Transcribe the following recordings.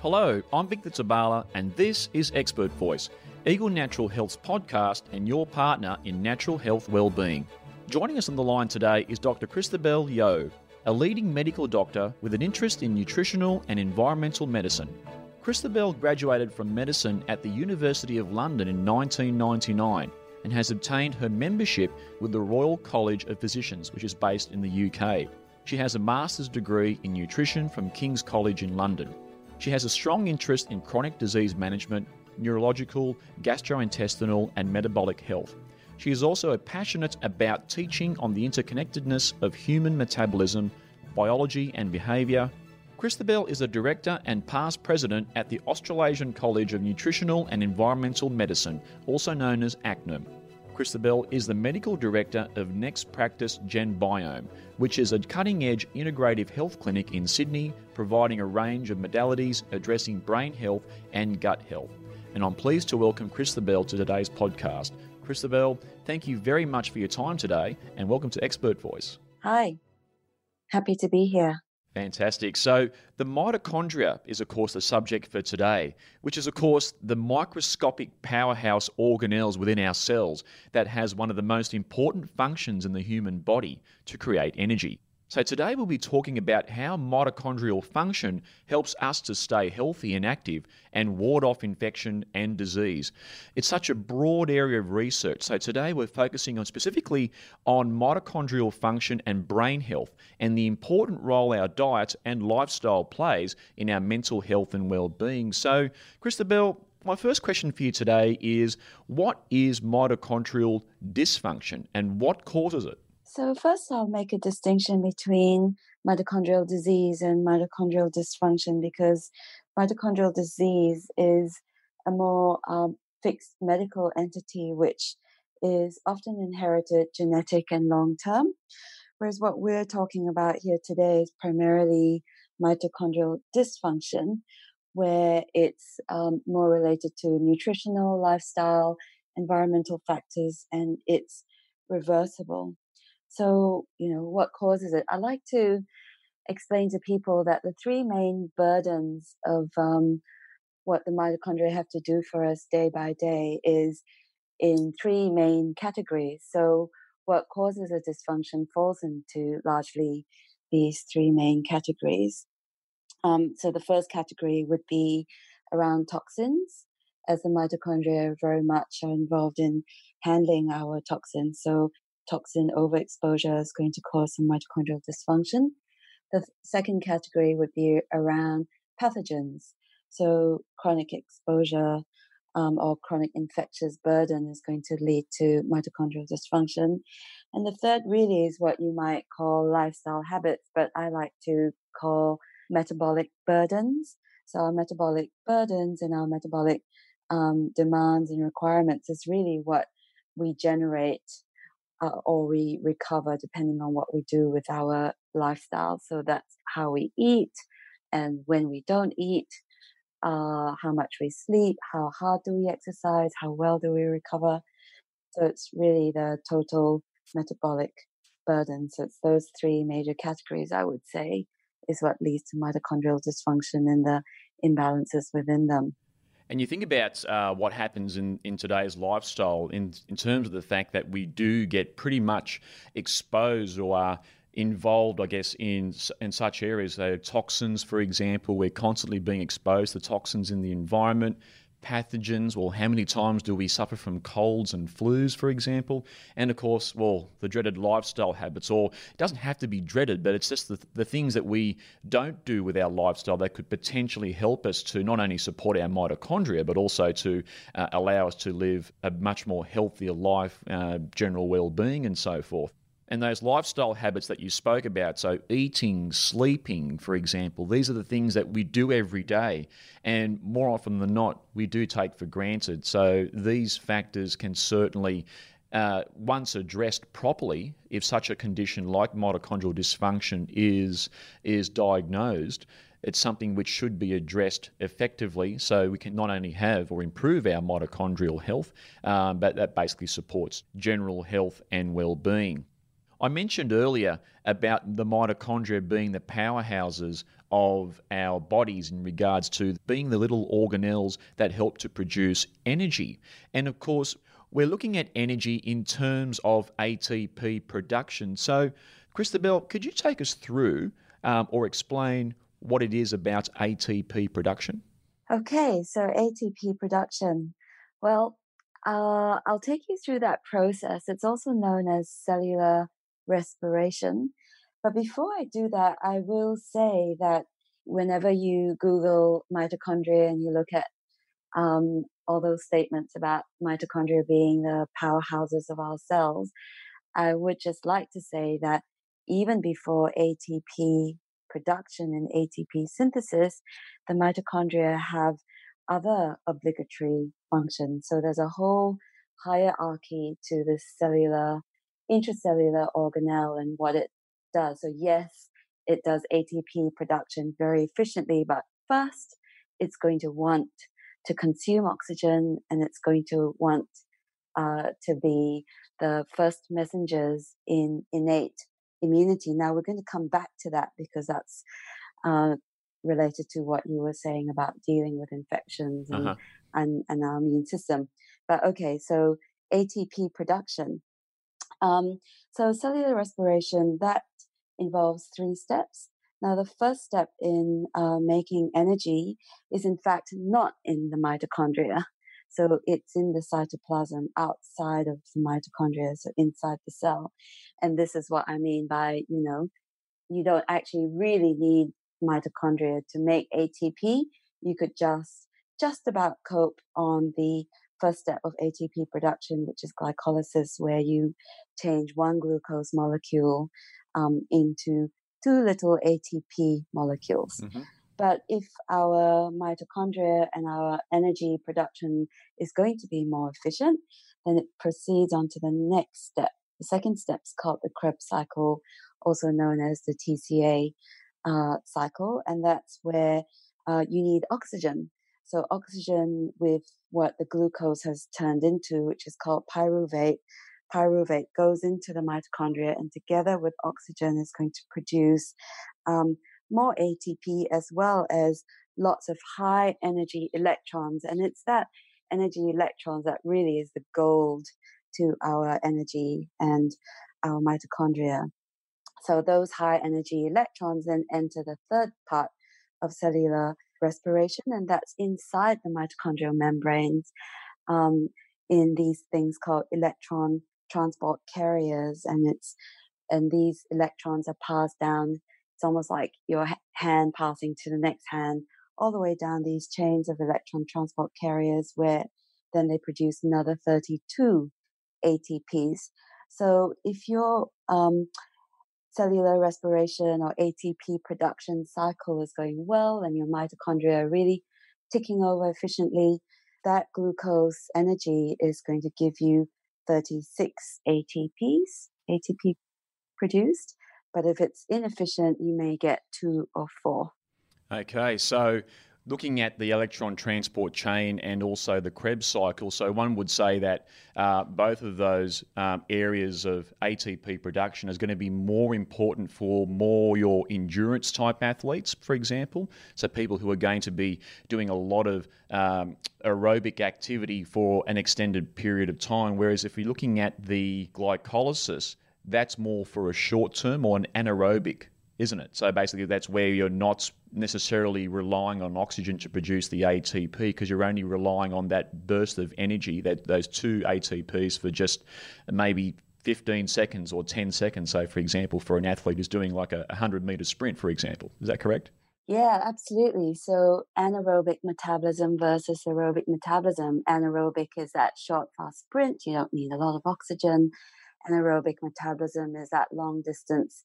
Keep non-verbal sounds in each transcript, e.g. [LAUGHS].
Hello, I'm Victor Zabala, and this is Expert Voice, Eagle Natural Health's podcast and your partner in natural health well-being. Joining us on the line today is Dr. Christabel Yeoh, a leading medical doctor with an interest in nutritional and environmental medicine. Christabel graduated from medicine at the University of London in 1999 and has obtained her membership with the Royal College of Physicians, which is based in the UK. She has a master's degree in nutrition from King's College in London. She has a strong interest in chronic disease management, neurological, gastrointestinal, and metabolic health. She is also passionate about teaching on the interconnectedness of human metabolism, biology, and behaviour. Christabel is a director and past president at the Australasian College of Nutritional and Environmental Medicine, also known as ACNEM. Christabel is the medical director of Next Practice Gen Biome, which is a cutting edge integrative health clinic in Sydney, providing a range of modalities addressing brain health and gut health. And I'm pleased to welcome Chris Christabel to today's podcast. Chris Christabel, thank you very much for your time today and welcome to Expert Voice. Hi, happy to be here. Fantastic. So, the mitochondria is, of course, the subject for today, which is, of course, the microscopic powerhouse organelles within our cells that has one of the most important functions in the human body to create energy. So, today we'll be talking about how mitochondrial function helps us to stay healthy and active and ward off infection and disease. It's such a broad area of research. So, today we're focusing on specifically on mitochondrial function and brain health and the important role our diet and lifestyle plays in our mental health and well being. So, Christabel, my first question for you today is what is mitochondrial dysfunction and what causes it? So, first, I'll make a distinction between mitochondrial disease and mitochondrial dysfunction because mitochondrial disease is a more um, fixed medical entity which is often inherited, genetic, and long term. Whereas what we're talking about here today is primarily mitochondrial dysfunction, where it's um, more related to nutritional, lifestyle, environmental factors, and it's reversible. So, you know, what causes it? I like to explain to people that the three main burdens of um, what the mitochondria have to do for us day by day is in three main categories. So, what causes a dysfunction falls into largely these three main categories. Um, so, the first category would be around toxins, as the mitochondria very much are involved in handling our toxins. So, toxin overexposure is going to cause some mitochondrial dysfunction. The second category would be around pathogens. So chronic exposure um, or chronic infectious burden is going to lead to mitochondrial dysfunction. And the third really is what you might call lifestyle habits, but I like to call metabolic burdens. So our metabolic burdens and our metabolic um, demands and requirements is really what we generate uh, or we recover depending on what we do with our lifestyle. So that's how we eat and when we don't eat, uh, how much we sleep, how hard do we exercise, how well do we recover. So it's really the total metabolic burden. So it's those three major categories, I would say, is what leads to mitochondrial dysfunction and the imbalances within them. And you think about uh, what happens in, in today's lifestyle in, in terms of the fact that we do get pretty much exposed or are involved, I guess, in in such areas. So toxins, for example, we're constantly being exposed to toxins in the environment pathogens? Well, how many times do we suffer from colds and flus, for example? And of course, well, the dreaded lifestyle habits, or it doesn't have to be dreaded, but it's just the, the things that we don't do with our lifestyle that could potentially help us to not only support our mitochondria, but also to uh, allow us to live a much more healthier life, uh, general well being, and so forth. And those lifestyle habits that you spoke about, so eating, sleeping, for example, these are the things that we do every day. And more often than not, we do take for granted. So these factors can certainly, uh, once addressed properly, if such a condition like mitochondrial dysfunction is, is diagnosed, it's something which should be addressed effectively so we can not only have or improve our mitochondrial health, um, but that basically supports general health and well being. I mentioned earlier about the mitochondria being the powerhouses of our bodies in regards to being the little organelles that help to produce energy. And of course, we're looking at energy in terms of ATP production. So, Christabel, could you take us through um, or explain what it is about ATP production? Okay, so ATP production. Well, uh, I'll take you through that process. It's also known as cellular respiration. But before I do that, I will say that whenever you Google mitochondria and you look at um, all those statements about mitochondria being the powerhouses of our cells, I would just like to say that even before ATP production and ATP synthesis, the mitochondria have other obligatory functions. So there's a whole hierarchy to the cellular, intracellular organelle and what it does. So yes, it does ATP production very efficiently, but first it's going to want to consume oxygen and it's going to want uh, to be the first messengers in innate immunity. Now we're going to come back to that because that's uh, related to what you were saying about dealing with infections and, uh-huh. and, and, our immune system. But okay, so ATP production. Um, so cellular respiration, that involves three steps. Now, the first step in uh, making energy is in fact not in the mitochondria. So it's in the cytoplasm outside of the mitochondria, so inside the cell. And this is what I mean by, you know, you don't actually really need mitochondria to make ATP. You could just, just about cope on the first step of ATP production, which is glycolysis, where you change one glucose molecule um, into two little ATP molecules. Mm-hmm. But if our mitochondria and our energy production is going to be more efficient, then it proceeds on to the next step. The second step is called the Krebs cycle, also known as the TCA uh, cycle, and that's where uh, you need oxygen. So oxygen with what the glucose has turned into, which is called pyruvate, pyruvate goes into the mitochondria and together with oxygen is going to produce um, more ATP as well as lots of high energy electrons. And it's that energy electrons that really is the gold to our energy and our mitochondria. So those high energy electrons then enter the third part of cellular respiration, and that's inside the mitochondrial membranes um, in these things called electron transport carriers and it's and these electrons are passed down it's almost like your hand passing to the next hand all the way down these chains of electron transport carriers where then they produce another 32 ATPs. So if your um, cellular respiration or ATP production cycle is going well and your mitochondria are really ticking over efficiently, that glucose energy is going to give you 36 ATPs, ATP produced. But if it's inefficient, you may get two or four. Okay, so looking at the electron transport chain and also the Krebs cycle, so one would say that uh, both of those um, areas of ATP production is going to be more important for more your endurance type athletes, for example. So people who are going to be doing a lot of um, aerobic activity for an extended period of time. Whereas if you're looking at the glycolysis, that's more for a short term or an anaerobic isn't it? So basically, that's where you're not necessarily relying on oxygen to produce the ATP because you're only relying on that burst of energy, that those two ATPs for just maybe 15 seconds or 10 seconds. So, for example, for an athlete who's doing like a 100 meter sprint, for example, is that correct? Yeah, absolutely. So, anaerobic metabolism versus aerobic metabolism. Anaerobic is that short, fast sprint. You don't need a lot of oxygen. Anaerobic metabolism is that long distance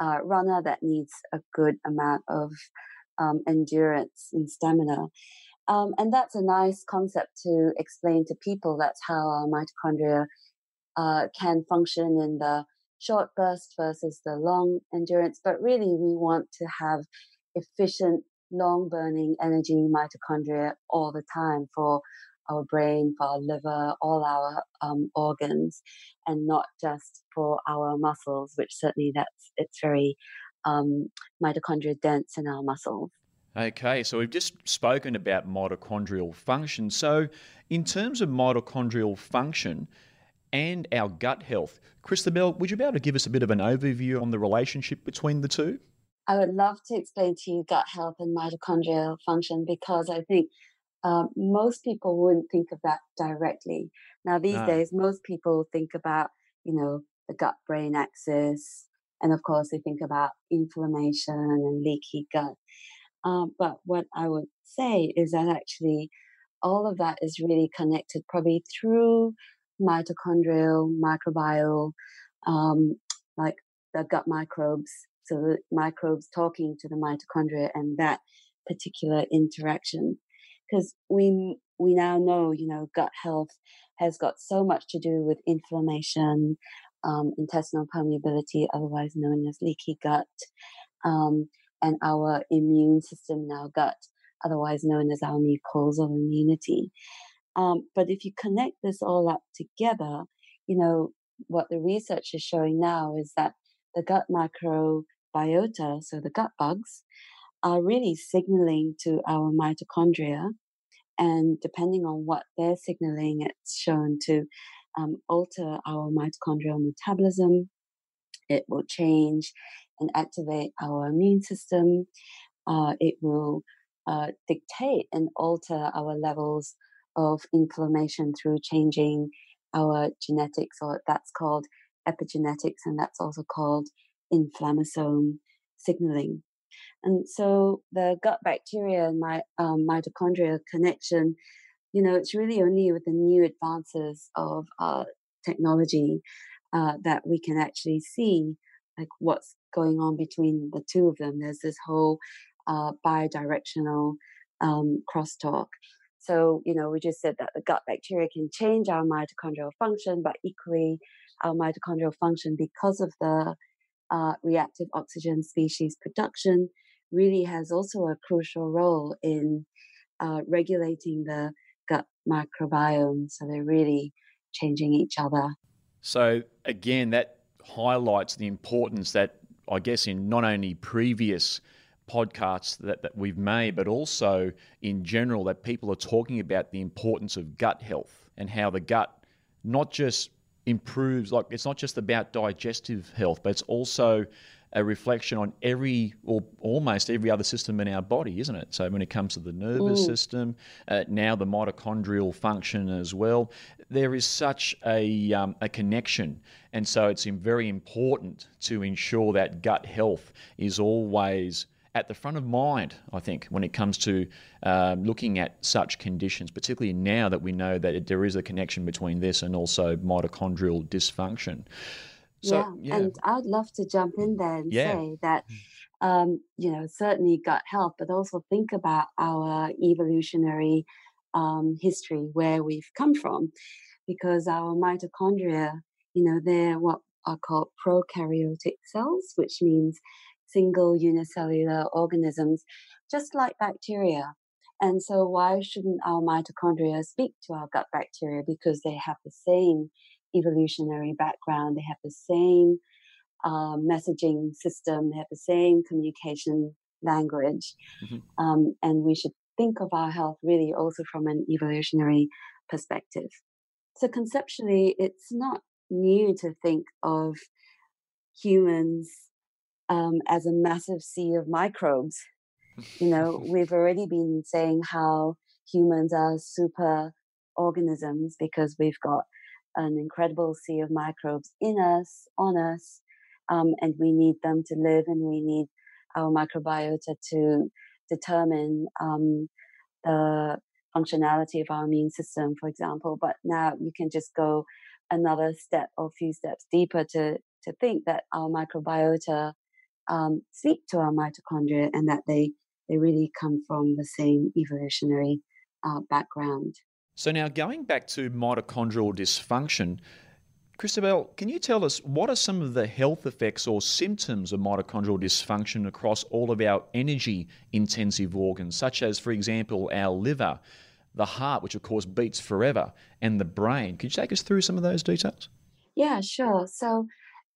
uh, runner that needs a good amount of um, endurance and stamina. Um, and that's a nice concept to explain to people. That's how our mitochondria uh, can function in the short burst versus the long endurance. But really, we want to have efficient, long burning energy mitochondria all the time for our brain, for our liver, all our um, organs, and not just for our muscles, which certainly that's it's very um, mitochondria dense in our muscles. Okay, so we've just spoken about mitochondrial function. So, in terms of mitochondrial function and our gut health, Christabel, would you be able to give us a bit of an overview on the relationship between the two? I would love to explain to you gut health and mitochondrial function because I think um, most people wouldn't think of that directly. Now, these no. days, most people think about, you know, the gut brain axis, and of course, they think about inflammation and leaky gut. Um, but what I would say is that actually all of that is really connected probably through mitochondrial, microbial, um, like the gut microbes. So the microbes talking to the mitochondria and that particular interaction. Because we we now know, you know, gut health has got so much to do with inflammation, um, intestinal permeability, otherwise known as leaky gut, um, and our immune system in our gut, otherwise known as our mucosal immunity. Um, but if you connect this all up together, you know, what the research is showing now is that the gut microbiota, so the gut bugs, are really signaling to our mitochondria. And depending on what they're signaling, it's shown to um, alter our mitochondrial metabolism. It will change and activate our immune system. Uh, it will uh, dictate and alter our levels of inflammation through changing our genetics, or that's called epigenetics, and that's also called inflammasome signaling. And so the gut bacteria and my um, mitochondria connection, you know, it's really only with the new advances of uh, technology uh, that we can actually see like what's going on between the two of them. There's this whole uh, bidirectional um, crosstalk. So, you know, we just said that the gut bacteria can change our mitochondrial function, but equally our mitochondrial function, because of the uh, reactive oxygen species production, really has also a crucial role in uh, regulating the gut microbiome. So they're really changing each other. So, again, that highlights the importance that I guess in not only previous podcasts that, that we've made, but also in general that people are talking about the importance of gut health and how the gut not just improves, like it's not just about digestive health, but it's also a reflection on every or almost every other system in our body, isn't it? So when it comes to the nervous Ooh. system, uh, now the mitochondrial function as well, there is such a um, a connection, and so it's very important to ensure that gut health is always at the front of mind, I think, when it comes to um, looking at such conditions, particularly now that we know that it, there is a connection between this and also mitochondrial dysfunction. So, yeah. yeah. and I'd love to jump in there and yeah. say that, um, you know, certainly gut health, but also think about our evolutionary um, history, where we've come from, because our mitochondria, you know, they're what are called prokaryotic cells, which means single unicellular organisms, just like bacteria. And so, why shouldn't our mitochondria speak to our gut bacteria? Because they have the same evolutionary background, they have the same uh, messaging system, they have the same communication language. Mm-hmm. Um, and we should think of our health really also from an evolutionary perspective. So, conceptually, it's not new to think of humans um, as a massive sea of microbes. You know, [LAUGHS] we've already been saying how humans are super organisms because we've got an incredible sea of microbes in us, on us, um, and we need them to live, and we need our microbiota to determine um, the functionality of our immune system, for example. But now you can just go another step or a few steps deeper to to think that our microbiota um, speak to our mitochondria and that they they really come from the same evolutionary uh, background. So now going back to mitochondrial dysfunction, Christabel, can you tell us what are some of the health effects or symptoms of mitochondrial dysfunction across all of our energy intensive organs, such as, for example, our liver, the heart, which of course beats forever, and the brain. Could you take us through some of those details? Yeah, sure. So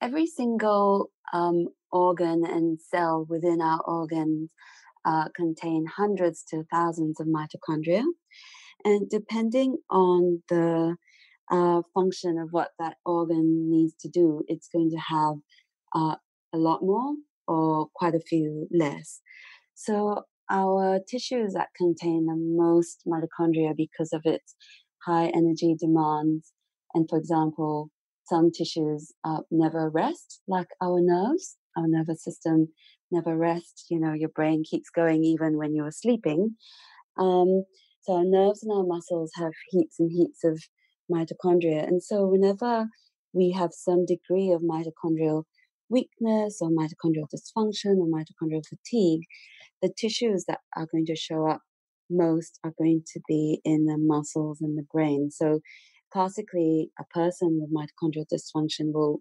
every single um, organ and cell within our organs uh, contain hundreds to thousands of mitochondria. And depending on the uh, function of what that organ needs to do, it's going to have uh, a lot more or quite a few less. So our tissues that contain the most mitochondria because of its high energy demands, and for example, some tissues uh, never rest, like our nerves. Our nervous system never rests. You know, your brain keeps going even when you're sleeping. Um, so our nerves and our muscles have heaps and heaps of mitochondria. And so whenever we have some degree of mitochondrial weakness or mitochondrial dysfunction or mitochondrial fatigue, the tissues that are going to show up most are going to be in the muscles and the brain. So classically, a person with mitochondrial dysfunction will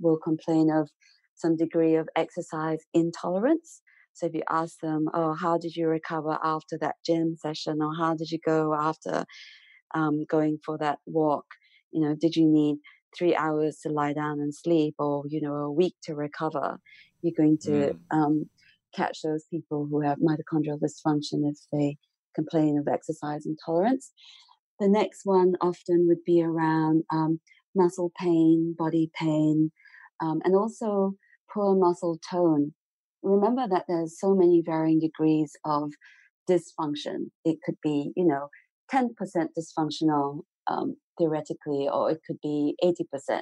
will complain of some degree of exercise intolerance. So if you ask them, "Oh, how did you recover after that gym session?" or "How did you go after um, going for that walk?" You know, did you need three hours to lie down and sleep, or you know, a week to recover? You're going to mm. um, catch those people who have mitochondrial dysfunction if they complain of exercise intolerance. The next one often would be around um, muscle pain, body pain, um, and also muscle tone. Remember that there's so many varying degrees of dysfunction. It could be, you know, 10% dysfunctional um, theoretically, or it could be 80%.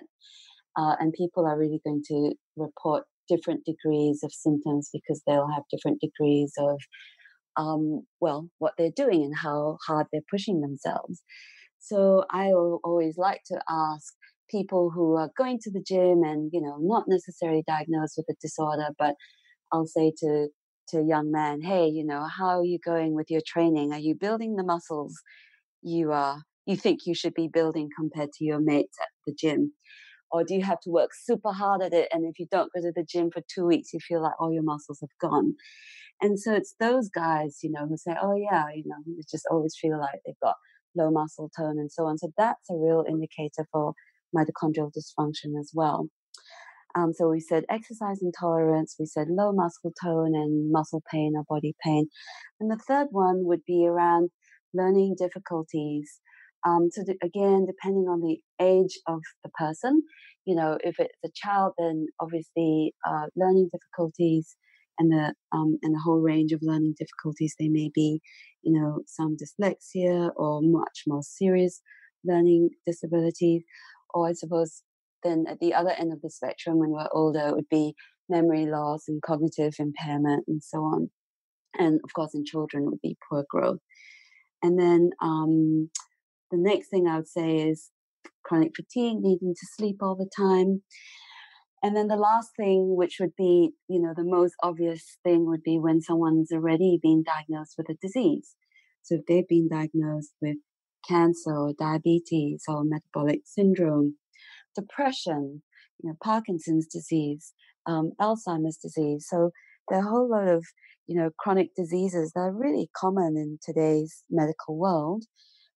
Uh, and people are really going to report different degrees of symptoms because they'll have different degrees of um, well what they're doing and how hard they're pushing themselves so i always like to ask people who are going to the gym and you know not necessarily diagnosed with a disorder but i'll say to to a young man hey you know how are you going with your training? Are you building the muscles you are you think you should be building compared to your mates at the gym? Or do you have to work super hard at it and if you don't go to the gym for two weeks you feel like all your muscles have gone? And so it's those guys you know who say oh yeah you know they just always feel like they've got low muscle tone and so on. So that's a real indicator for mitochondrial dysfunction as well. Um, so we said exercise intolerance we said low muscle tone and muscle pain or body pain. And the third one would be around learning difficulties. Um, so the, again, depending on the age of the person, you know, if it's a child, then obviously uh, learning difficulties and the um, and the whole range of learning difficulties. They may be, you know, some dyslexia or much more serious learning disabilities, or I suppose then at the other end of the spectrum, when we're older, it would be memory loss and cognitive impairment and so on. And of course, in children, it would be poor growth. And then um, the next thing I would say is chronic fatigue, needing to sleep all the time. And then the last thing, which would be, you know, the most obvious thing would be when someone's already been diagnosed with a disease. So if they've been diagnosed with cancer diabetes or metabolic syndrome, depression, you know, Parkinson's disease, um, Alzheimer's disease. So there are a whole lot of, you know, chronic diseases that are really common in today's medical world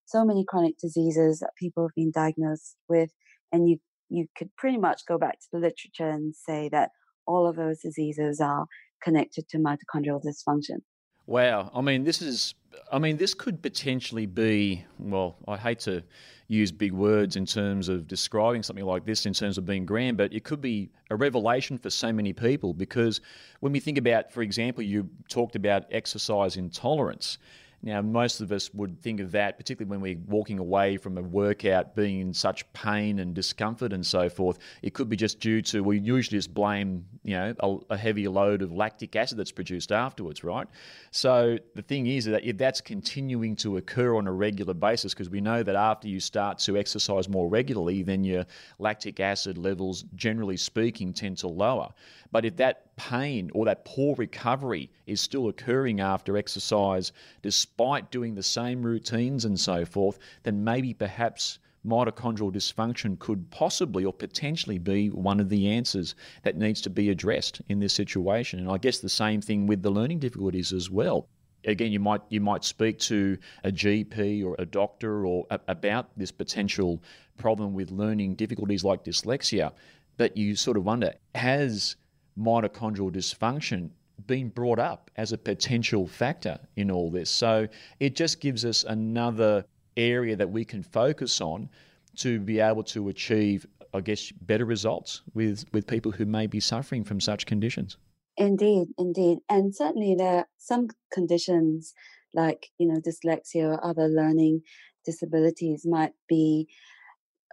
so many chronic diseases that people have been diagnosed with, and you you could pretty much go back to the literature and say that all of those diseases are connected to mitochondrial dysfunction. Wow. I mean, this is, I mean, this could potentially be, well, I hate to use big words in terms of describing something like this in terms of being grand, but it could be a revelation for so many people because when we think about, for example, you talked about exercise intolerance. Now, most of us would think of that, particularly when we're walking away from a workout, being in such pain and discomfort and so forth. It could be just due to, we usually just blame, you know, a, a heavy load of lactic acid that's produced afterwards, right? So the thing is that if that's continuing to occur on a regular basis, because we know that after you start to exercise more regularly, then your lactic acid levels, generally speaking, tend to lower. But if that pain or that poor recovery is still occurring after exercise, despite doing the same routines and so forth, then maybe perhaps mitochondrial dysfunction could possibly or potentially be one of the answers that needs to be addressed in this situation. And I guess the same thing with the learning difficulties as well. again, you might you might speak to a GP or a doctor or a, about this potential problem with learning difficulties like dyslexia, but you sort of wonder has mitochondrial dysfunction been brought up as a potential factor in all this? So it just gives us another area that we can focus on to be able to achieve, I guess, better results with with people who may be suffering from such conditions. Indeed, indeed. And certainly there are some conditions like, you know, dyslexia or other learning disabilities might be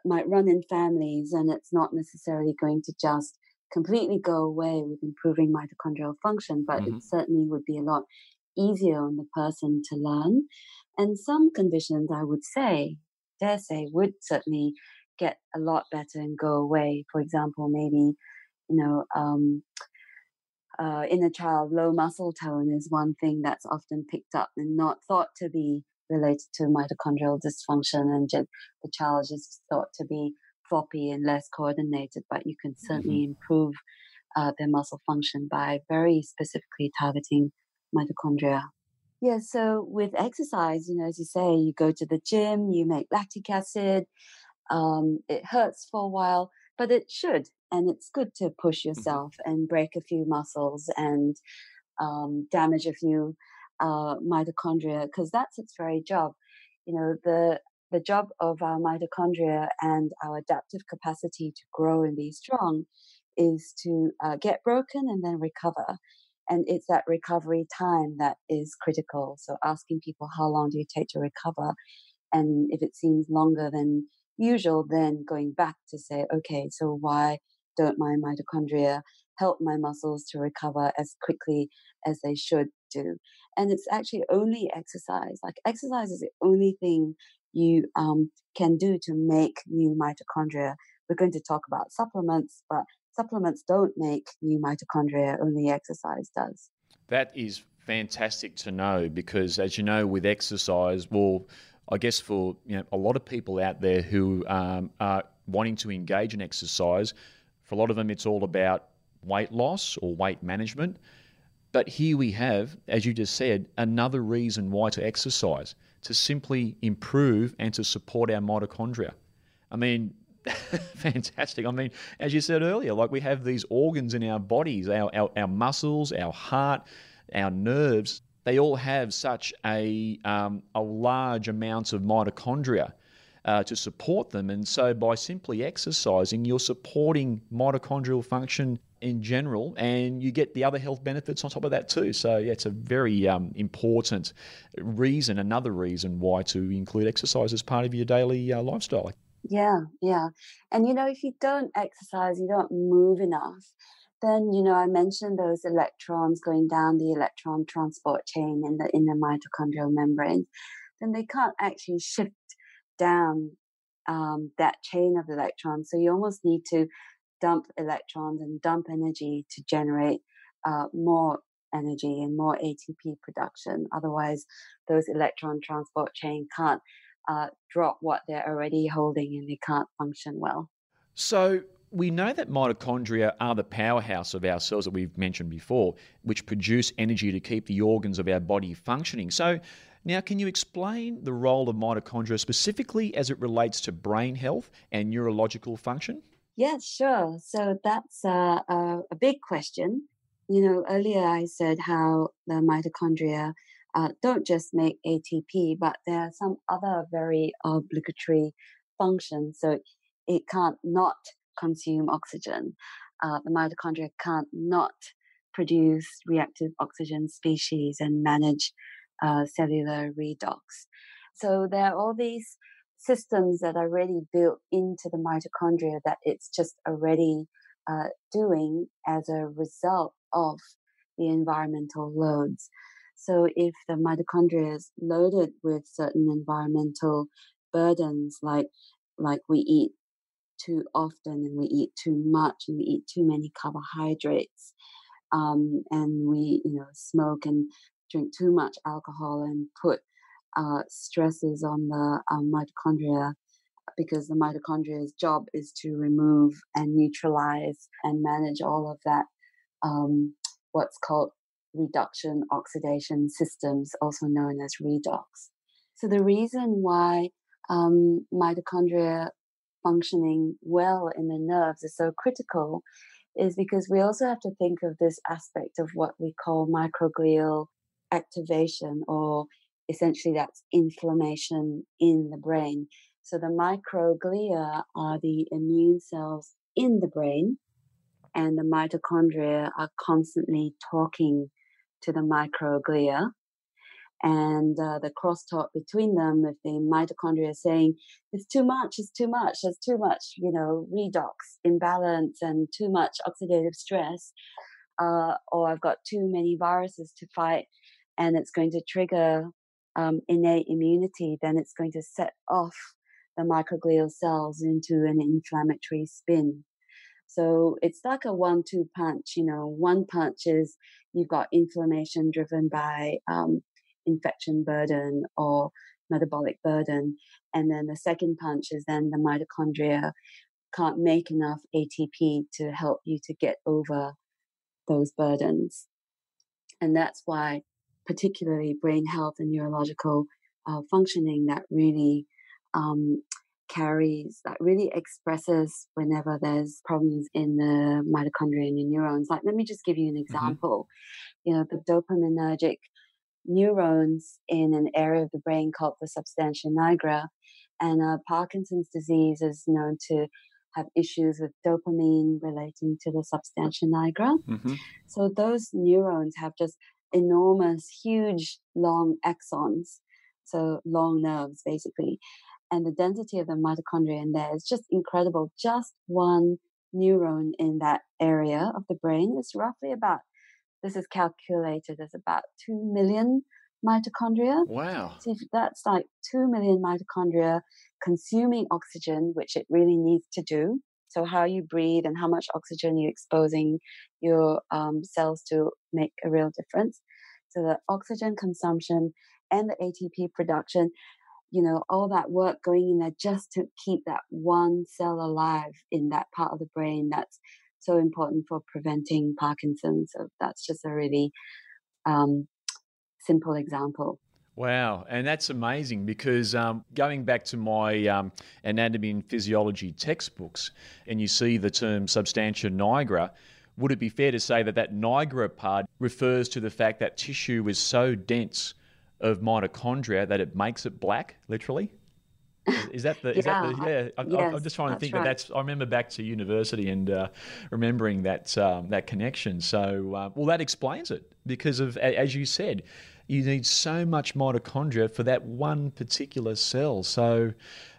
might run in families and it's not necessarily going to just completely go away with improving mitochondrial function, but mm-hmm. it certainly would be a lot easier on the person to learn. And some conditions I would say, dare say, would certainly get a lot better and go away. For example, maybe, you know, um, uh, in a child, low muscle tone is one thing that's often picked up and not thought to be related to mitochondrial dysfunction, and just, the child is thought to be floppy and less coordinated. But you can certainly mm-hmm. improve uh, their muscle function by very specifically targeting mitochondria. Yeah, so with exercise, you know, as you say, you go to the gym, you make lactic acid, um, it hurts for a while, but it should and it's good to push mm-hmm. yourself mm-hmm. and break a few muscles and um, damage a few uh, mitochondria because that's its very job. You know, the the job of our mitochondria and our adaptive capacity to grow and be strong is to uh, get broken and then recover. And it's that recovery time that is critical. So asking people how long do you take to recover, and if it seems longer than usual, then going back to say, okay, so why don't my mitochondria help my muscles to recover as quickly as they should do. And it's actually only exercise. Like exercise is the only thing you um, can do to make new mitochondria. We're going to talk about supplements, but supplements don't make new mitochondria, only exercise does. That is fantastic to know because, as you know, with exercise, well, I guess for you know a lot of people out there who um, are wanting to engage in exercise, for a lot of them, it's all about weight loss or weight management. But here we have, as you just said, another reason why to exercise to simply improve and to support our mitochondria. I mean, [LAUGHS] fantastic. I mean, as you said earlier, like we have these organs in our bodies, our, our, our muscles, our heart, our nerves, they all have such a, um, a large amount of mitochondria uh, to support them. And so by simply exercising, you're supporting mitochondrial function in general, and you get the other health benefits on top of that too. So yeah, it's a very um, important reason, another reason why to include exercise as part of your daily uh, lifestyle. Yeah, yeah. And you know, if you don't exercise, you don't move enough, then you know I mentioned those electrons going down the electron transport chain in the in the mitochondrial membrane, then they can't actually shift down um, that chain of electrons. So you almost need to dump electrons and dump energy to generate uh, more energy and more ATP production. Otherwise, those electron transport chain can't uh, drop what they're already holding and they can't function well. So we know that mitochondria are the powerhouse of our cells that we've mentioned before, which produce energy to keep the organs of our body functioning. So now, can you explain the role of mitochondria specifically as it relates to brain health and neurological function? Yes, sure. So that's uh, a, a, big question. You know, earlier I said how the mitochondria uh, don't just make ATP, but there are some other very obligatory functions. So it can't not consume oxygen. Uh, the mitochondria can't not produce reactive oxygen species and manage uh, cellular redox. So there are all these systems that are already built into the mitochondria that it's just already uh, doing as a result of the environmental loads. So if the mitochondria is loaded with certain environmental burdens, like like we eat too often and we eat too much and we eat too many carbohydrates, um, and we you know smoke and drink too much alcohol and put uh, stresses on the um, mitochondria because the mitochondria's job is to remove and neutralize and manage all of that um, what's called reduction oxidation systems, also known as redox. So, the reason why um, mitochondria functioning well in the nerves is so critical is because we also have to think of this aspect of what we call microglial activation, or essentially that's inflammation in the brain. So the microglia are the immune cells in the brain, and the mitochondria are constantly talking to the microglia. And uh, the crosstalk between them, if the mitochondria is saying, it's too much, it's too much, there's too much, you know, redox, imbalance, and too much oxidative stress, uh, or I've got too many viruses to fight, and it's going to trigger um, innate immunity, then it's going to set off the microglial cells into an inflammatory spin. So it's like a one two punch. You know, one punch is you've got inflammation driven by um, infection burden or metabolic burden. And then the second punch is then the mitochondria can't make enough ATP to help you to get over those burdens. And that's why, particularly brain health and neurological uh, functioning, that really um, carries, that really expresses whenever there's problems in the mitochondria and your neurons. Like, let me just give you an mm-hmm. example. Mm-hmm. You know, the dopaminergic neurons in an area of the brain called the substantia nigra. And uh, Parkinson's disease is known to have issues with dopamine relating to the substantia nigra. Mm-hmm. So those neurons have just enormous, huge, long axons, so long nerves basically. And the density of the mitochondria in there is just incredible. Just one neuron in that area of the brain is roughly about this is calculated as about 2 million mitochondria. Wow. So that's like 2 million mitochondria consuming oxygen, which it really needs to do. So, how you breathe and how much oxygen you're exposing your um, cells to make a real difference. So, the oxygen consumption and the ATP production, you know, all that work going in there just to keep that one cell alive in that part of the brain that's so important for preventing Parkinson's. So that's just a really um, simple example. Wow, and that's amazing because um, going back to my um, anatomy and physiology textbooks, and you see the term substantia nigra, would it be fair to say that that nigra part refers to the fact that tissue is so dense of mitochondria that it makes it black, literally? Is that the? Is yeah. that the, yeah. I, yes, I'm just trying to think right. that that's. I remember back to university and uh, remembering that um, that connection. So, uh, well, that explains it because of as you said, you need so much mitochondria for that one particular cell. So,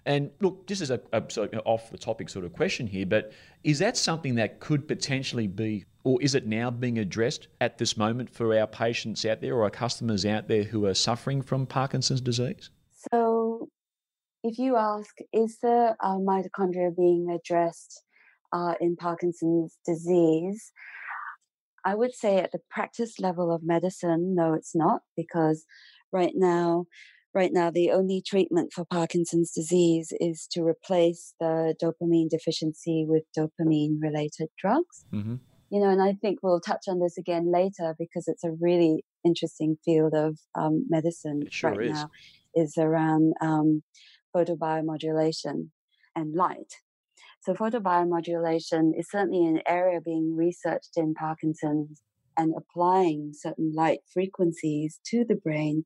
and look, this is a, a sort of off the topic sort of question here, but is that something that could potentially be, or is it now being addressed at this moment for our patients out there or our customers out there who are suffering from Parkinson's disease? So if you ask, is the uh, mitochondria being addressed uh, in Parkinson's disease? I would say at the practice level of medicine, no, it's not, because right now, right now, the only treatment for Parkinson's disease is to replace the dopamine deficiency with dopamine-related drugs. Mm-hmm. You know, and I think we'll touch on this again later because it's a really interesting field of um, medicine sure right is. now. Is around um, photobiomodulation and light. So, photobiomodulation is certainly an area being researched in Parkinson's, and applying certain light frequencies to the brain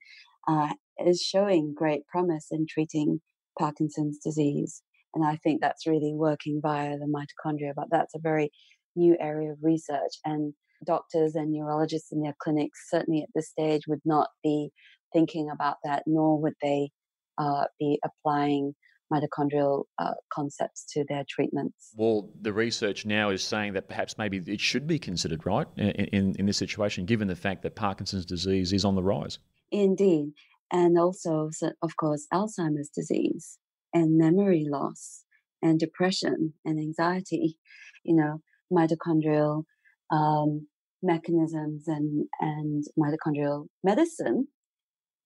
uh, is showing great promise in treating Parkinson's disease. And I think that's really working via the mitochondria, but that's a very new area of research. And doctors and neurologists in their clinics, certainly at this stage, would not be thinking about that, nor would they uh, be applying mitochondrial uh, concepts to their treatments. Well, the research now is saying that perhaps maybe it should be considered, right, in, in, in this situation, given the fact that Parkinson's disease is on the rise. Indeed. And also, of course, Alzheimer's disease and memory loss and depression and anxiety, [LAUGHS] you know, mitochondrial um, mechanisms and, and mitochondrial medicine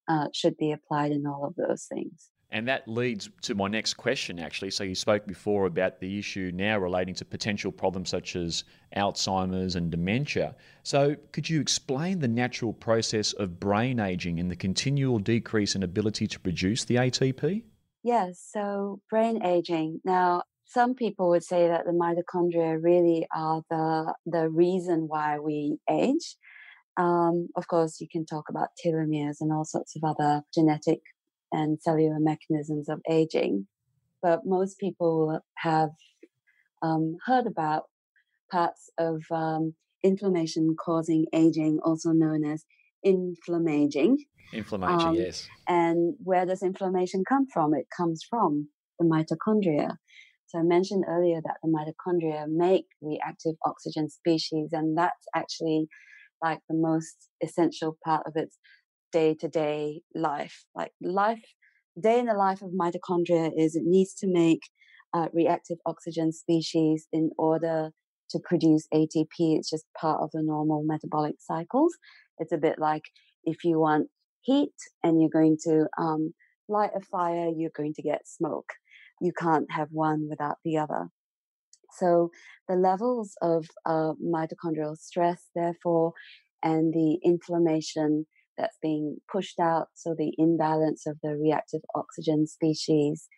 uh, should be applied in all of those things. And that leads to my next question, actually. So, you spoke before about the issue now relating to potential problems such as Alzheimer's and dementia. So, could you explain the natural process of brain aging and the continual decrease in ability to produce the ATP? Yes, so brain aging. Now, some people would say that the mitochondria really are the the reason why we age. Um, of course, you can talk about telomeres and all sorts of other genetic and cellular mechanisms of aging, but most people have um, heard about parts of um, inflammation causing aging, also known as inflammaging. Inflammation, um, yes. And where does inflammation come from? It comes from the mitochondria. So I mentioned earlier that the mitochondria make reactive oxygen species, and that's actually like the most essential part of its day to day life. Like life, day in the life of mitochondria is it needs to make uh, reactive oxygen species in order to produce ATP. It's just part of the normal metabolic cycles. It's a bit like if you want heat and you're going to um, light a fire, you're going to get smoke. You can't have one without the other. So the levels of uh, mitochondrial stress, therefore, and the inflammation that's being pushed out, so the imbalance of the reactive oxygen species,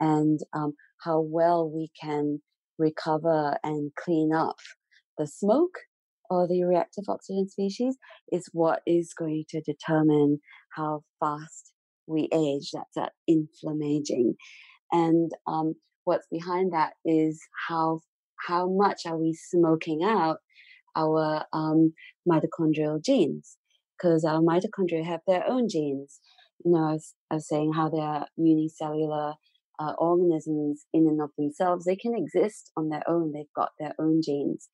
and um, how well we can recover and clean up the smoke or the reactive oxygen species is what is going to determine how fast we age. That's that inflammaging. And um, what's behind that is how how much are we smoking out our um, mitochondrial genes? Because our mitochondria have their own genes. You know, I was, I was saying how they are unicellular uh, organisms in and of themselves. They can exist on their own. They've got their own genes,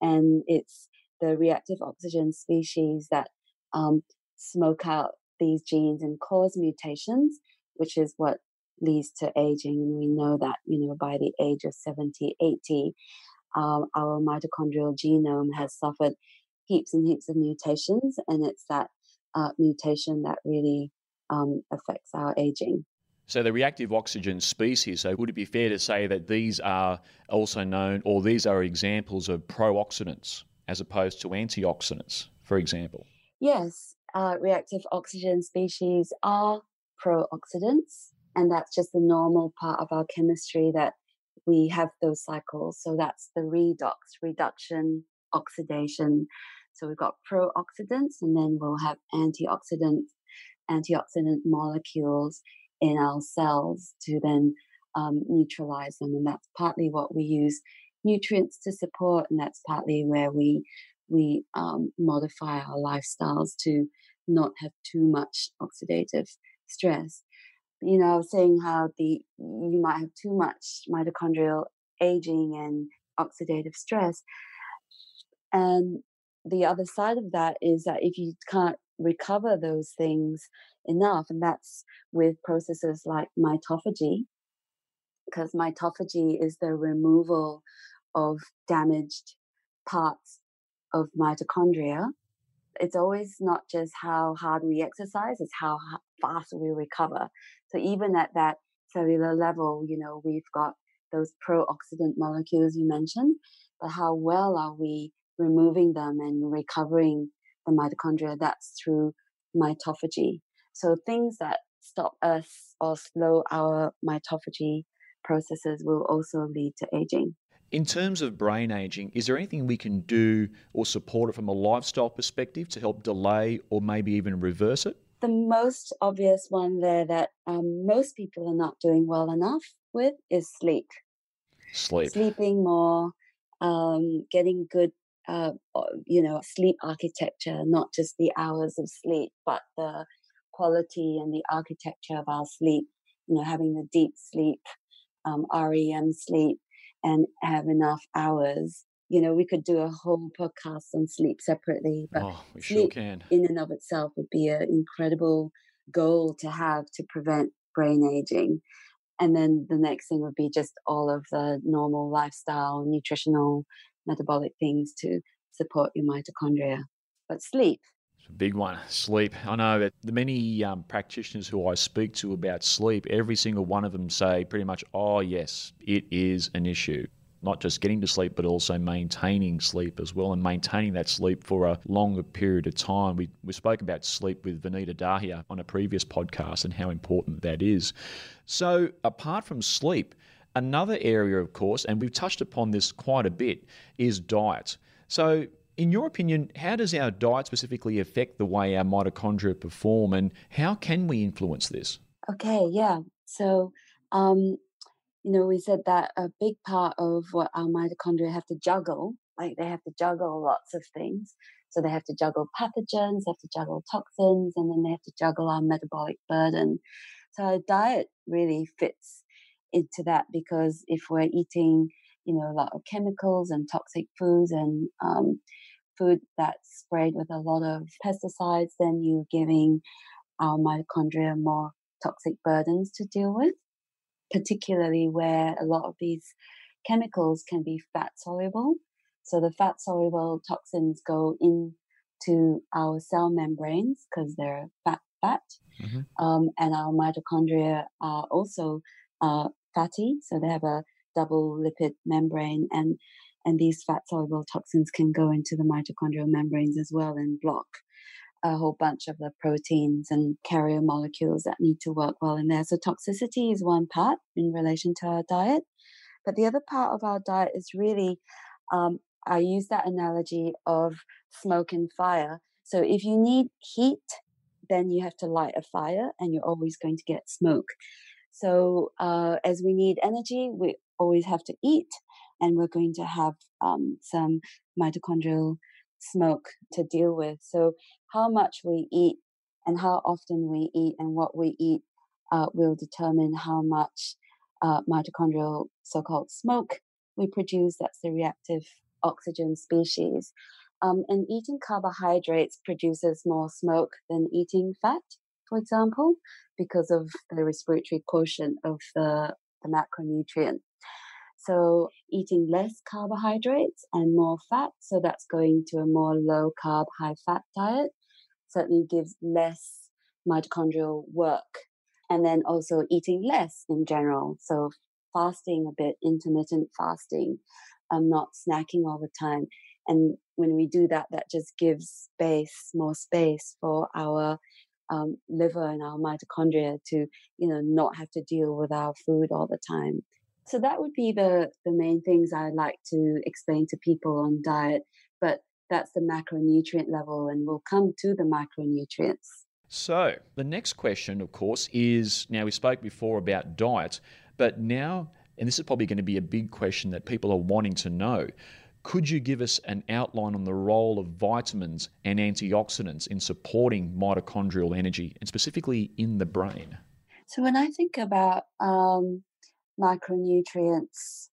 and it's the reactive oxygen species that um, smoke out these genes and cause mutations, which is what leads to aging. And we know that, you know, by the age of 70, 80, um, our mitochondrial genome has suffered heaps and heaps of mutations. And it's that uh, mutation that really um, affects our aging. So, the reactive oxygen species, so would it be fair to say that these are also known, or these are examples of pro-oxidants as opposed to antioxidants, for example? Yes, uh, reactive oxygen species are pro-oxidants and that's just the normal part of our chemistry that we have those cycles. So that's the redox, reduction, oxidation. So we've got pro-oxidants, and then we'll have antioxidants, antioxidant molecules in our cells to then um, neutralize them. And that's partly what we use nutrients to support, and that's partly where we we um, modify our lifestyles to not have too much oxidative stress you know, saying how the you might have too much mitochondrial aging and oxidative stress. And the other side of that is that if you can't recover those things enough, and that's with processes like mitophagy, because mitophagy is the removal of damaged parts of mitochondria. It's always not just how hard we exercise, it's how fast we recover. So even at that cellular level, you know, we've got those pro-oxidant molecules you mentioned, but how well are we removing them and recovering the mitochondria? That's through mitophagy. So things that stop us or slow our mitophagy processes will also lead to aging. In terms of brain aging, is there anything we can do or support it from a lifestyle perspective to help delay or maybe even reverse it? the most obvious one there that um, most people are not doing well enough with is sleep. Sleep. Sleeping more, um, getting good, uh, you know, sleep architecture, not just the hours of sleep, but the quality and the architecture of our sleep. You know, having the deep sleep, um, REM sleep, and have enough hours you know, we could do a whole podcast on sleep separately, but oh, we sleep sure can. in and of itself would be an incredible goal to have to prevent brain aging. And then the next thing would be just all of the normal lifestyle, nutritional, metabolic things to support your mitochondria. But sleep, Big one, sleep. I know that the many um, practitioners who I speak to about sleep, every single one of them say pretty much, oh, yes, it is an issue. Not just getting to sleep, but also maintaining sleep as well and maintaining that sleep for a longer period of time. We, we spoke about sleep with Vanita Dahia on a previous podcast and how important that is. So, apart from sleep, another area, of course, and we've touched upon this quite a bit, is diet. So, in your opinion, how does our diet specifically affect the way our mitochondria perform and how can we influence this? Okay, yeah. So, um, you know, we said that a big part of what our mitochondria have to juggle, like they have to juggle lots of things. So they have to juggle pathogens, they have to juggle toxins, and then they have to juggle our metabolic burden. So our diet really fits into that because if we're eating, you know, a lot of chemicals and toxic foods and um, food that's sprayed with a lot of pesticides, then you're giving our mitochondria more toxic burdens to deal with, particularly where a lot of these chemicals can be fat soluble. So the fat soluble toxins go into our cell membranes because they're fat fat, mm-hmm. um, and our mitochondria are also uh, fatty, so they have a double lipid membrane and and these fat soluble toxins can go into the mitochondrial membranes as well and block a whole bunch of the proteins and carrier molecules that need to work well in there. So, toxicity is one part in relation to our diet. But the other part of our diet is really, um, I use that analogy of smoke and fire. So, if you need heat, then you have to light a fire and you're always going to get smoke. So, uh, as we need energy, we always have to eat and we're going to have um, some mitochondrial smoke to deal with. So, how much we eat and how often we eat and what we eat uh, will determine how much uh, mitochondrial so called smoke we produce. That's the reactive oxygen species. Um, and eating carbohydrates produces more smoke than eating fat, for example, because of the respiratory quotient of the, the macronutrient. So eating less carbohydrates and more fat, so that's going to a more low carb, high fat diet, certainly gives less mitochondrial work. And then also eating less in general. So fasting a bit, intermittent fasting, um, not snacking all the time. And when we do that, that just gives space, more space for our um, liver and our mitochondria to, you know, not have to deal with our food all the time. So that would be the the main things I like to explain to people on diet. But that's the macronutrient level, and we'll come to the micronutrients. So the next question, of course, is now we spoke before about diet, but now, and this is probably going to be a big question that people are wanting to know. Could you give us an outline on the role of vitamins and antioxidants in supporting mitochondrial energy, and specifically in the brain? So, when I think about um, micronutrients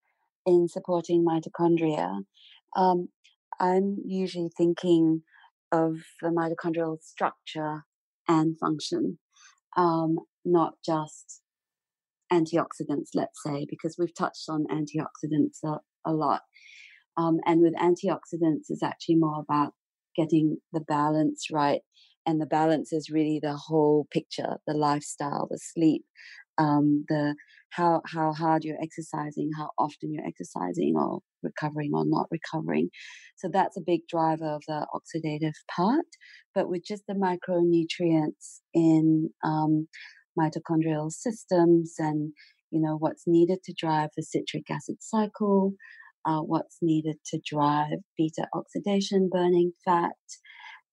in supporting mitochondria, um, I'm usually thinking of the mitochondrial structure and function, um, not just antioxidants, let's say, because we've touched on antioxidants a, a lot. Um, and with antioxidants, it's actually more about getting the balance right. And the balance is really the whole picture the lifestyle, the sleep, um, the how how hard you're exercising, how often you're exercising, or recovering or not recovering. So that's a big driver of the oxidative part. But with just the micronutrients in um, mitochondrial systems and you know what's needed to drive the citric acid cycle, uh, what's needed to drive beta oxidation, burning fat,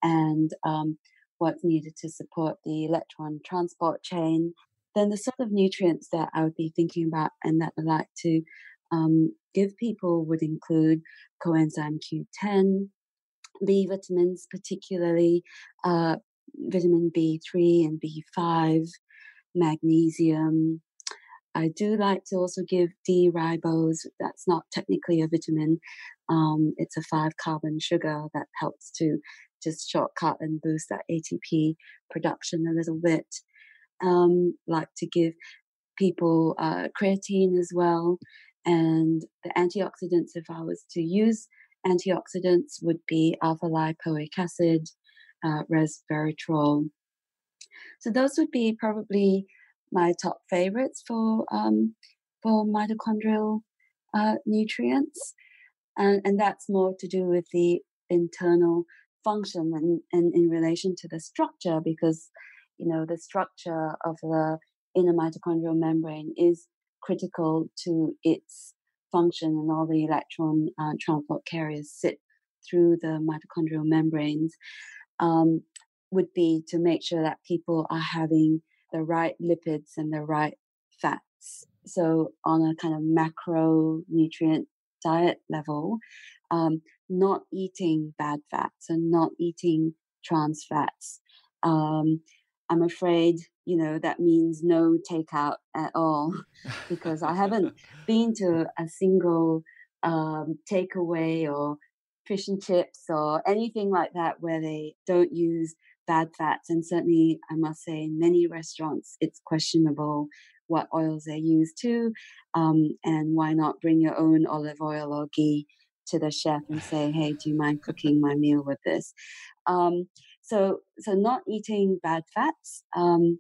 and um, what's needed to support the electron transport chain then the sort of nutrients that I would be thinking about and that I like to um, give people would include coenzyme Q10, B vitamins, particularly uh, vitamin B3 and B5, magnesium. I do like to also give D ribose. That's not technically a vitamin. Um, it's a five carbon sugar that helps to just shortcut and boost that ATP production a little bit um, like to give people uh, creatine as well. And the antioxidants, if I was to use antioxidants, would be alpha lipoic acid, uh, resveratrol. So those would be probably my top favorites for um, for mitochondrial uh, nutrients, and and that's more to do with the internal function and, and in relation to the structure because you know the structure of the inner mitochondrial membrane is critical to its function and all the electron uh, transport carriers sit through the mitochondrial membranes um, would be to make sure that people are having the right lipids and the right fats. So, on a kind of macronutrient diet level, um, not eating bad fats and not eating trans fats. Um, I'm afraid, you know, that means no takeout at all [LAUGHS] [LAUGHS] because I haven't been to a single um, takeaway or fish and chips or anything like that where they don't use bad fats. And certainly, I must say, in many restaurants, it's questionable what oils they use too. Um, and why not bring your own olive oil or ghee to the chef and say, [SIGHS] hey, do you mind cooking my meal with this? Um, so, so not eating bad fats um,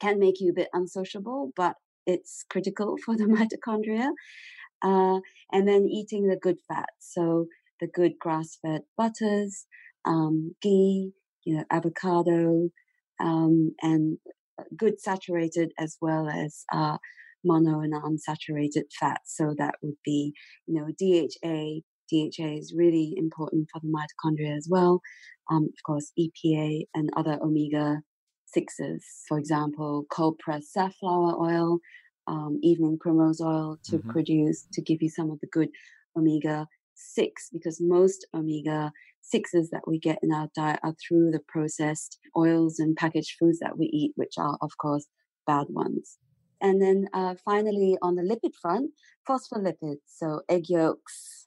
can make you a bit unsociable, but it's critical [LAUGHS] for the mitochondria. Uh, and then eating the good fats. So the good grass-fed butters, um, ghee, you know, avocado, um, and good saturated as well as uh, mono and unsaturated fats. So that would be, you know, DHA. DHA is really important for the mitochondria as well. Um, of course, EPA and other omega sixes. For example, cold pressed safflower oil, um, evening primrose oil to mm-hmm. produce to give you some of the good omega six because most omega sixes that we get in our diet are through the processed oils and packaged foods that we eat, which are, of course, bad ones. And then uh, finally, on the lipid front, phospholipids, so egg yolks,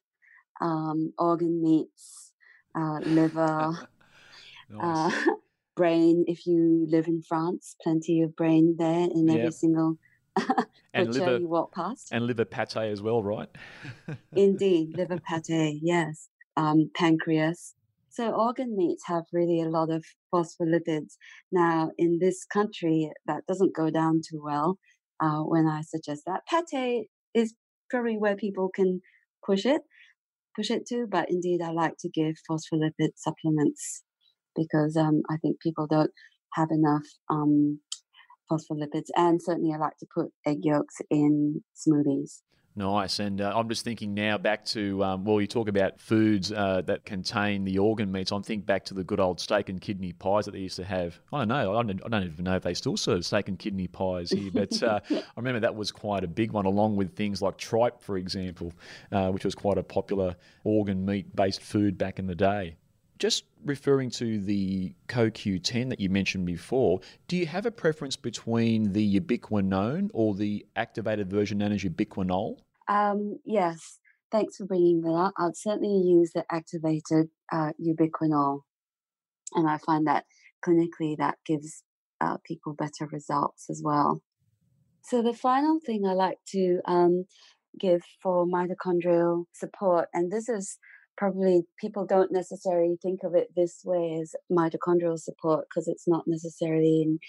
um, organ meats, uh, liver, [LAUGHS] nice. uh, [LAUGHS] brain. If you live in France, plenty of brain there in yep. every single [LAUGHS] and liver you walk past. And liver pate as well, right? Indeed, liver pate, yes. Um, pancreas. So organ meats have really a lot of phospholipids. Now, in this country, that doesn't go down too well uh, when I suggest that. Pate is probably where people can push it, push it to. But indeed, I like to give phospholipid supplements because um, I think people don't have enough um, phospholipids, and certainly I like to put egg yolks in smoothies. Nice. And uh, I'm just thinking now back to, um, well, you talk about foods uh, that contain the organ meats. I'm thinking back to the good old steak and kidney pies that they used to have. I don't know. I don't, I don't even know if they still serve steak and kidney pies here. But uh, [LAUGHS] I remember that was quite a big one, along with things like tripe, for example, uh, which was quite a popular organ meat based food back in the day. Just referring to the CoQ10 that you mentioned before, do you have a preference between the ubiquinone or the activated version known as ubiquinol? Um, yes, thanks for bringing that up. I'd certainly use the activated uh, ubiquinol, and I find that clinically that gives uh, people better results as well. So the final thing I like to um, give for mitochondrial support, and this is probably people don't necessarily think of it this way as mitochondrial support because it's not necessarily in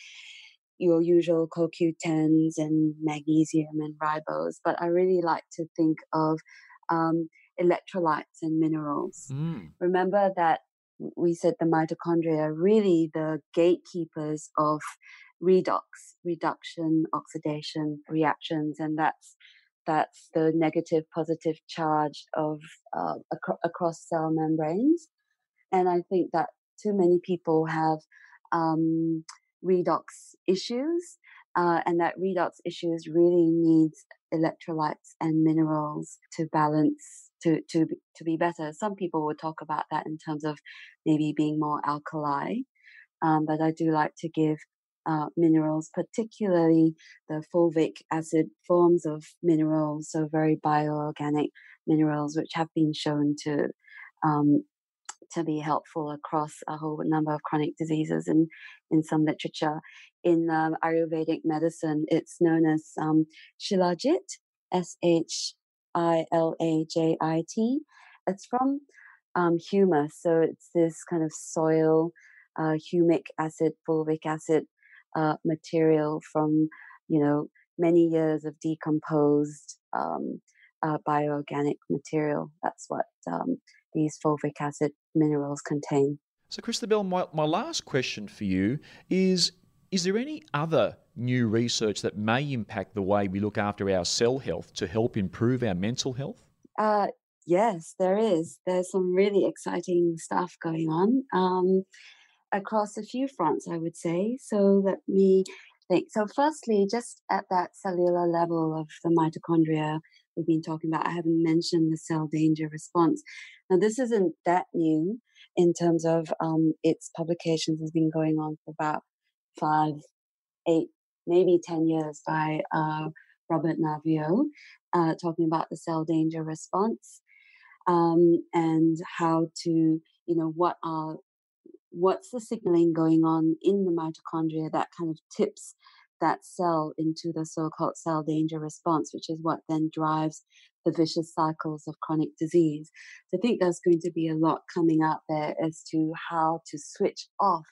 your usual CoQ10s and magnesium and ribose, but I really like to think of um, electrolytes and minerals. Mm. Remember that we said the mitochondria are really the gatekeepers of redox, reduction, oxidation reactions, and that's that's the negative positive charge of uh, ac- across cell membranes. And I think that too many people have um, redox issues, uh, and that redox issues really needs electrolytes and minerals to balance to to to be better. Some people would talk about that in terms of maybe being more alkali, um, but I do like to give uh, minerals, particularly the fulvic acid forms of minerals, so very bioorganic minerals, which have been shown to um, to be helpful across a whole number of chronic diseases in, in some literature. In um, Ayurvedic medicine, it's known as um, Shilajit, S H I L A J I T. It's from um, humus, so it's this kind of soil uh, humic acid, fulvic acid uh, material from, you know, many years of decomposed um, uh, bioorganic material. That's what um, these fulvic acid minerals contain. So, Christabel, my, my last question for you is Is there any other new research that may impact the way we look after our cell health to help improve our mental health? Uh, yes, there is. There's some really exciting stuff going on um, across a few fronts, I would say. So, let me think. So, firstly, just at that cellular level of the mitochondria, we've been talking about. I haven't mentioned the cell danger response. Now, this isn't that new in terms of um, its publications has been going on for about five, eight, maybe 10 years by uh, Robert Naviaux, uh, talking about the cell danger response um, and how to, you know, what are what's the signaling going on in the mitochondria that kind of tips that cell into the so-called cell danger response, which is what then drives the vicious cycles of chronic disease. So I think there's going to be a lot coming out there as to how to switch off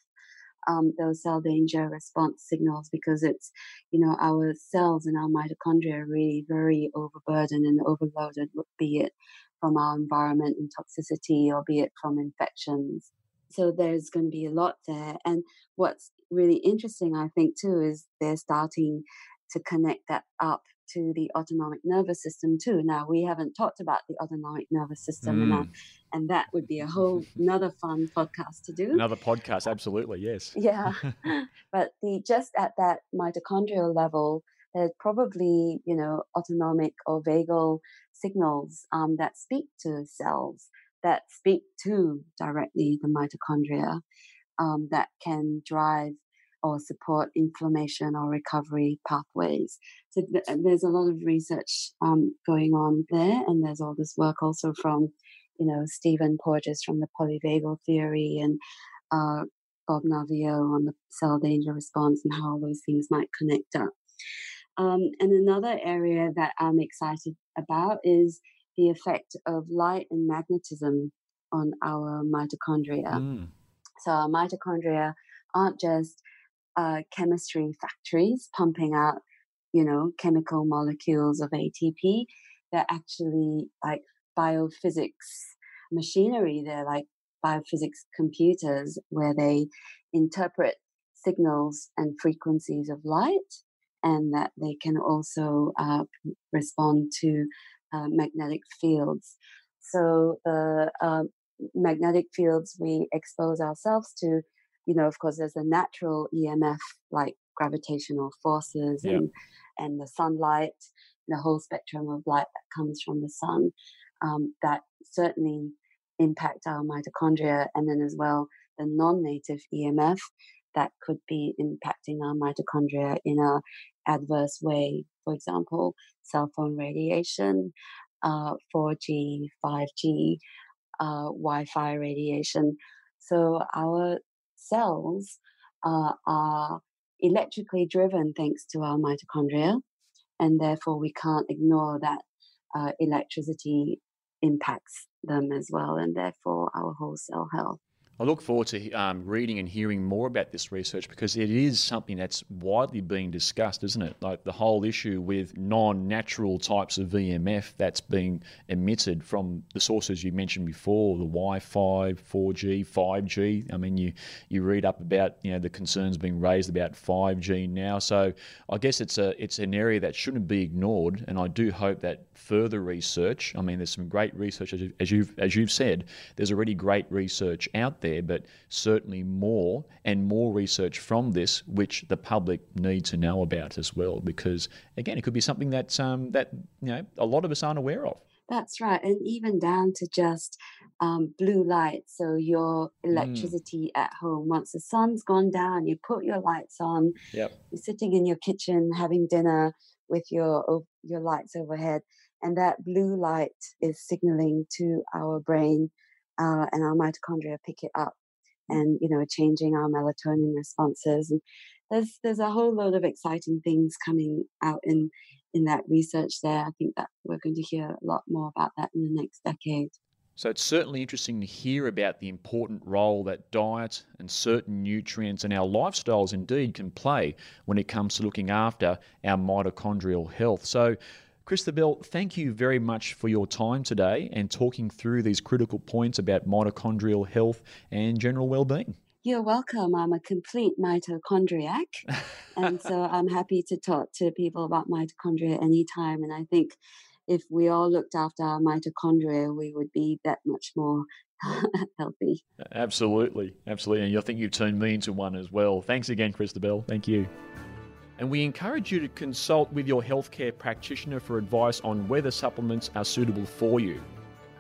um, those cell danger response signals because it's, you know, our cells and our mitochondria are really very overburdened and overloaded, be it from our environment and toxicity or be it from infections. So there's going to be a lot there. And what's really interesting, I think, too, is they're starting to connect that up to the autonomic nervous system too. Now we haven't talked about the autonomic nervous system, mm. and, and that would be a whole [LAUGHS] another fun podcast to do. Another podcast, absolutely, yes. Yeah, [LAUGHS] [LAUGHS] but the just at that mitochondrial level, there's probably you know autonomic or vagal signals um, that speak to cells that speak to directly the mitochondria um, that can drive or support inflammation or recovery pathways. So th- there's a lot of research um, going on there, and there's all this work also from, you know, Stephen Porges from the polyvagal theory and uh, Bob Naviaux on the cell danger response and how those things might connect up. Um, and another area that I'm excited about is the effect of light and magnetism on our mitochondria. Mm. So our mitochondria aren't just uh, chemistry factories pumping out, you know, chemical molecules of ATP. They're actually like biophysics machinery. They're like biophysics computers where they interpret signals and frequencies of light and that they can also uh, respond to uh, magnetic fields. So the uh, magnetic fields we expose ourselves to you know, of course, there's a natural EMF like gravitational forces yeah. and and the sunlight, the whole spectrum of light that comes from the sun, um, that certainly impact our mitochondria, and then as well the non-native EMF that could be impacting our mitochondria in a adverse way. For example, cell phone radiation, uh, 4G, 5G, uh, Wi-Fi radiation. So our cells uh, are electrically driven thanks to our mitochondria, and therefore we can't ignore that uh, electricity impacts them as well, and therefore our whole cell health. I look forward to um, reading and hearing more about this research because it is something that's widely being discussed, isn't it? Like the whole issue with non natural types of EMF that's being emitted from the sources you mentioned before the Wi Fi, 4G, 5G. I mean, you, you read up about you know the concerns being raised about 5G now. So I guess it's, a, it's an area that shouldn't be ignored. And I do hope that further research, I mean, there's some great research, as you've, as you've said, there's already great research out there there, but certainly more and more research from this, which the public need to know about as well, because again, it could be something that um, that you know a lot of us aren't aware of. That's right, and even down to just um, blue light. So your mm. electricity mm. at home. Once the sun's gone down, you put your lights on. Yep. You're sitting in your kitchen having dinner with your your lights overhead, and that blue light is signaling to our brain uh, and our mitochondria pick it up and you know changing our melatonin responses and there's there's a whole load of exciting things coming out in in that research there. I think that we're going to hear a lot more about that in the next decade. So it's certainly interesting to hear about the important role that diet and certain nutrients and our lifestyles indeed can play when it comes to looking after our mitochondrial health. So, Christabel, thank you very much for your time today and talking through these critical points about mitochondrial health and general well-being. You're welcome. I'm a complete mitochondriac. [LAUGHS] and so I'm happy to talk to people about mitochondria anytime. And I think if we all looked after our mitochondria, we would be that much more [LAUGHS] healthy. Absolutely. Absolutely. And I think you've turned me into one as well. Thanks again, Christabel. Thank you. And we encourage you to consult with your healthcare practitioner for advice on whether supplements are suitable for you.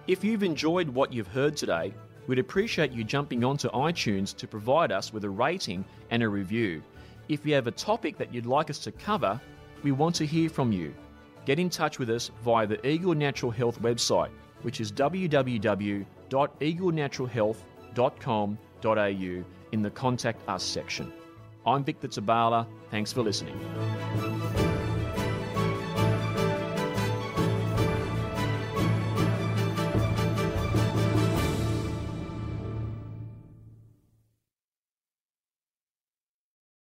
If you've enjoyed what you've heard today, we'd appreciate you jumping onto iTunes to provide us with a rating and a review. If you have a topic that you'd like us to cover, we want to hear from you get in touch with us via the Eagle Natural Health website, which is www.eaglenaturalhealth.com.au in the Contact Us section. I'm Victor Tabala. Thanks for listening.